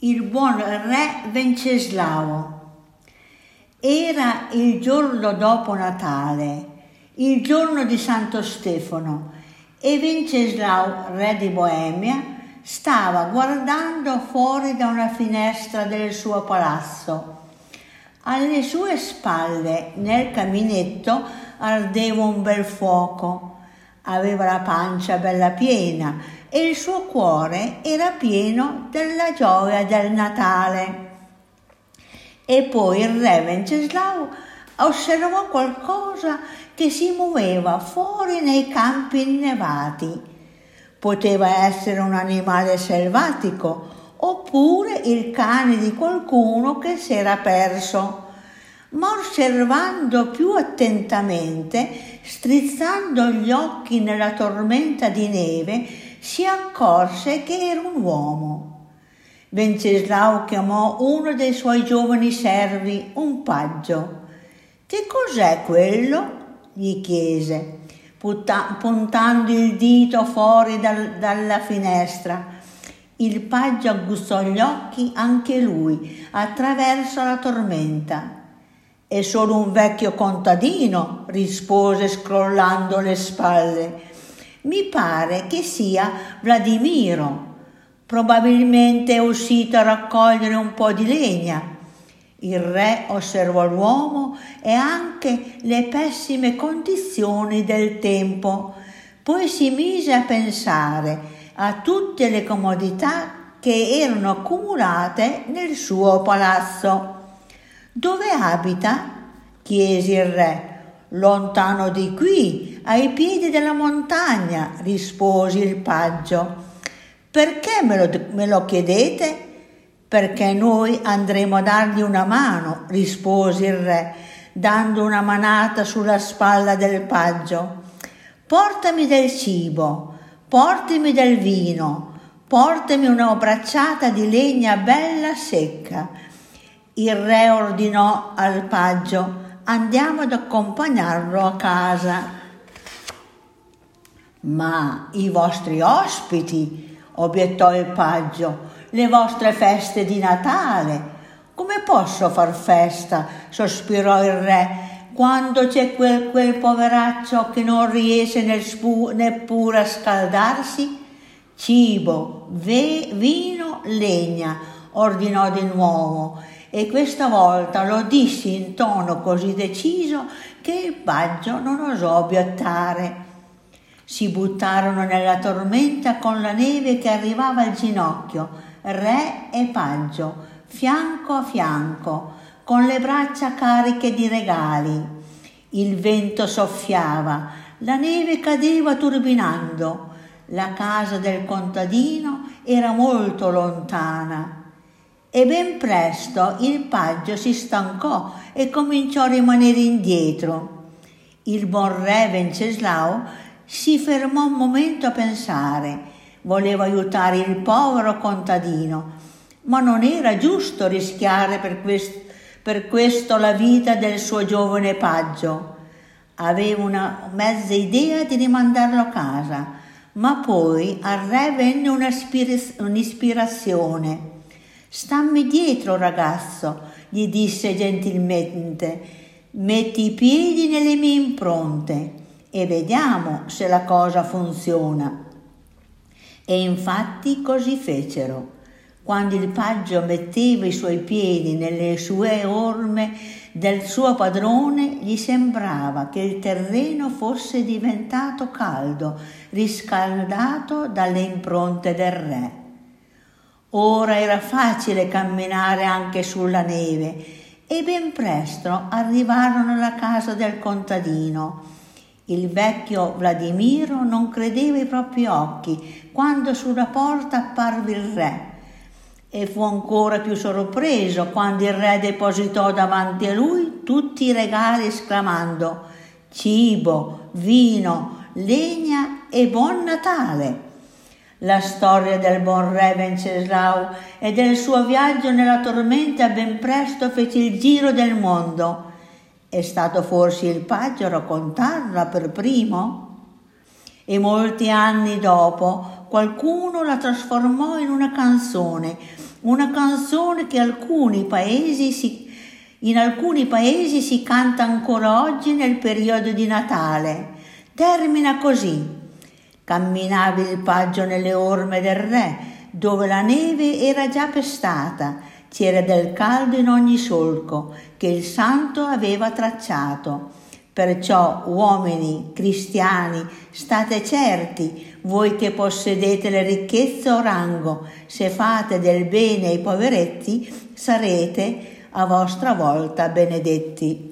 il buon re Venceslao. Era il giorno dopo Natale, il giorno di Santo Stefano, e Venceslao, re di Boemia, stava guardando fuori da una finestra del suo palazzo. Alle sue spalle, nel caminetto, ardeva un bel fuoco. Aveva la pancia bella piena e il suo cuore era pieno della gioia del Natale. E poi il re Venceslao osservò qualcosa che si muoveva fuori nei campi innevati. Poteva essere un animale selvatico oppure il cane di qualcuno che si era perso. Ma osservando più attentamente, strizzando gli occhi nella tormenta di neve, si accorse che era un uomo. Venceslao chiamò uno dei suoi giovani servi, un paggio. Che cos'è quello? gli chiese, puntando il dito fuori dal, dalla finestra. Il paggio agguzzò gli occhi anche lui attraverso la tormenta. È solo un vecchio contadino, rispose scrollando le spalle. Mi pare che sia Vladimiro. Probabilmente è uscito a raccogliere un po' di legna. Il re osservò l'uomo e anche le pessime condizioni del tempo, poi si mise a pensare a tutte le comodità che erano accumulate nel suo palazzo. Dove abita? chiese il re. Lontano di qui, ai piedi della montagna, rispose il paggio. Perché me lo, me lo chiedete? Perché noi andremo a dargli una mano, rispose il re, dando una manata sulla spalla del paggio. Portami del cibo, portami del vino, portami una bracciata di legna bella secca. Il re ordinò al paggio andiamo ad accompagnarlo a casa. Ma i vostri ospiti, obiettò il paggio, le vostre feste di Natale. Come posso far festa? sospirò il re, quando c'è quel, quel poveraccio che non riesce spu, neppure a scaldarsi? Cibo, ve, vino, legna, ordinò di nuovo e questa volta lo dissi in tono così deciso che il paggio non osò obiettare. Si buttarono nella tormenta con la neve che arrivava al ginocchio, re e paggio, fianco a fianco, con le braccia cariche di regali. Il vento soffiava, la neve cadeva turbinando, la casa del contadino era molto lontana e ben presto il paggio si stancò e cominciò a rimanere indietro. Il buon re Venceslao si fermò un momento a pensare. Voleva aiutare il povero contadino, ma non era giusto rischiare per, quest- per questo la vita del suo giovane paggio. Aveva una mezza idea di rimandarlo a casa, ma poi al re venne un'ispirazione Stammi dietro, ragazzo, gli disse gentilmente. Metti i piedi nelle mie impronte e vediamo se la cosa funziona. E infatti così fecero. Quando il paggio metteva i suoi piedi nelle sue orme del suo padrone, gli sembrava che il terreno fosse diventato caldo, riscaldato dalle impronte del re. Ora era facile camminare anche sulla neve e ben presto arrivarono alla casa del contadino. Il vecchio Vladimiro non credeva ai propri occhi quando sulla porta apparve il re e fu ancora più sorpreso quando il re depositò davanti a lui tutti i regali esclamando cibo, vino, legna e buon Natale. La storia del buon re Venceslao e del suo viaggio nella tormenta ben presto fece il giro del mondo. È stato forse il paggio a raccontarla per primo? E molti anni dopo qualcuno la trasformò in una canzone una canzone che alcuni paesi si, in alcuni paesi si canta ancora oggi nel periodo di Natale. Termina così. Camminavi il paggio nelle orme del re, dove la neve era già pestata, c'era del caldo in ogni solco che il santo aveva tracciato. Perciò, uomini cristiani, state certi, voi che possedete le ricchezze o rango, se fate del bene ai poveretti, sarete a vostra volta benedetti.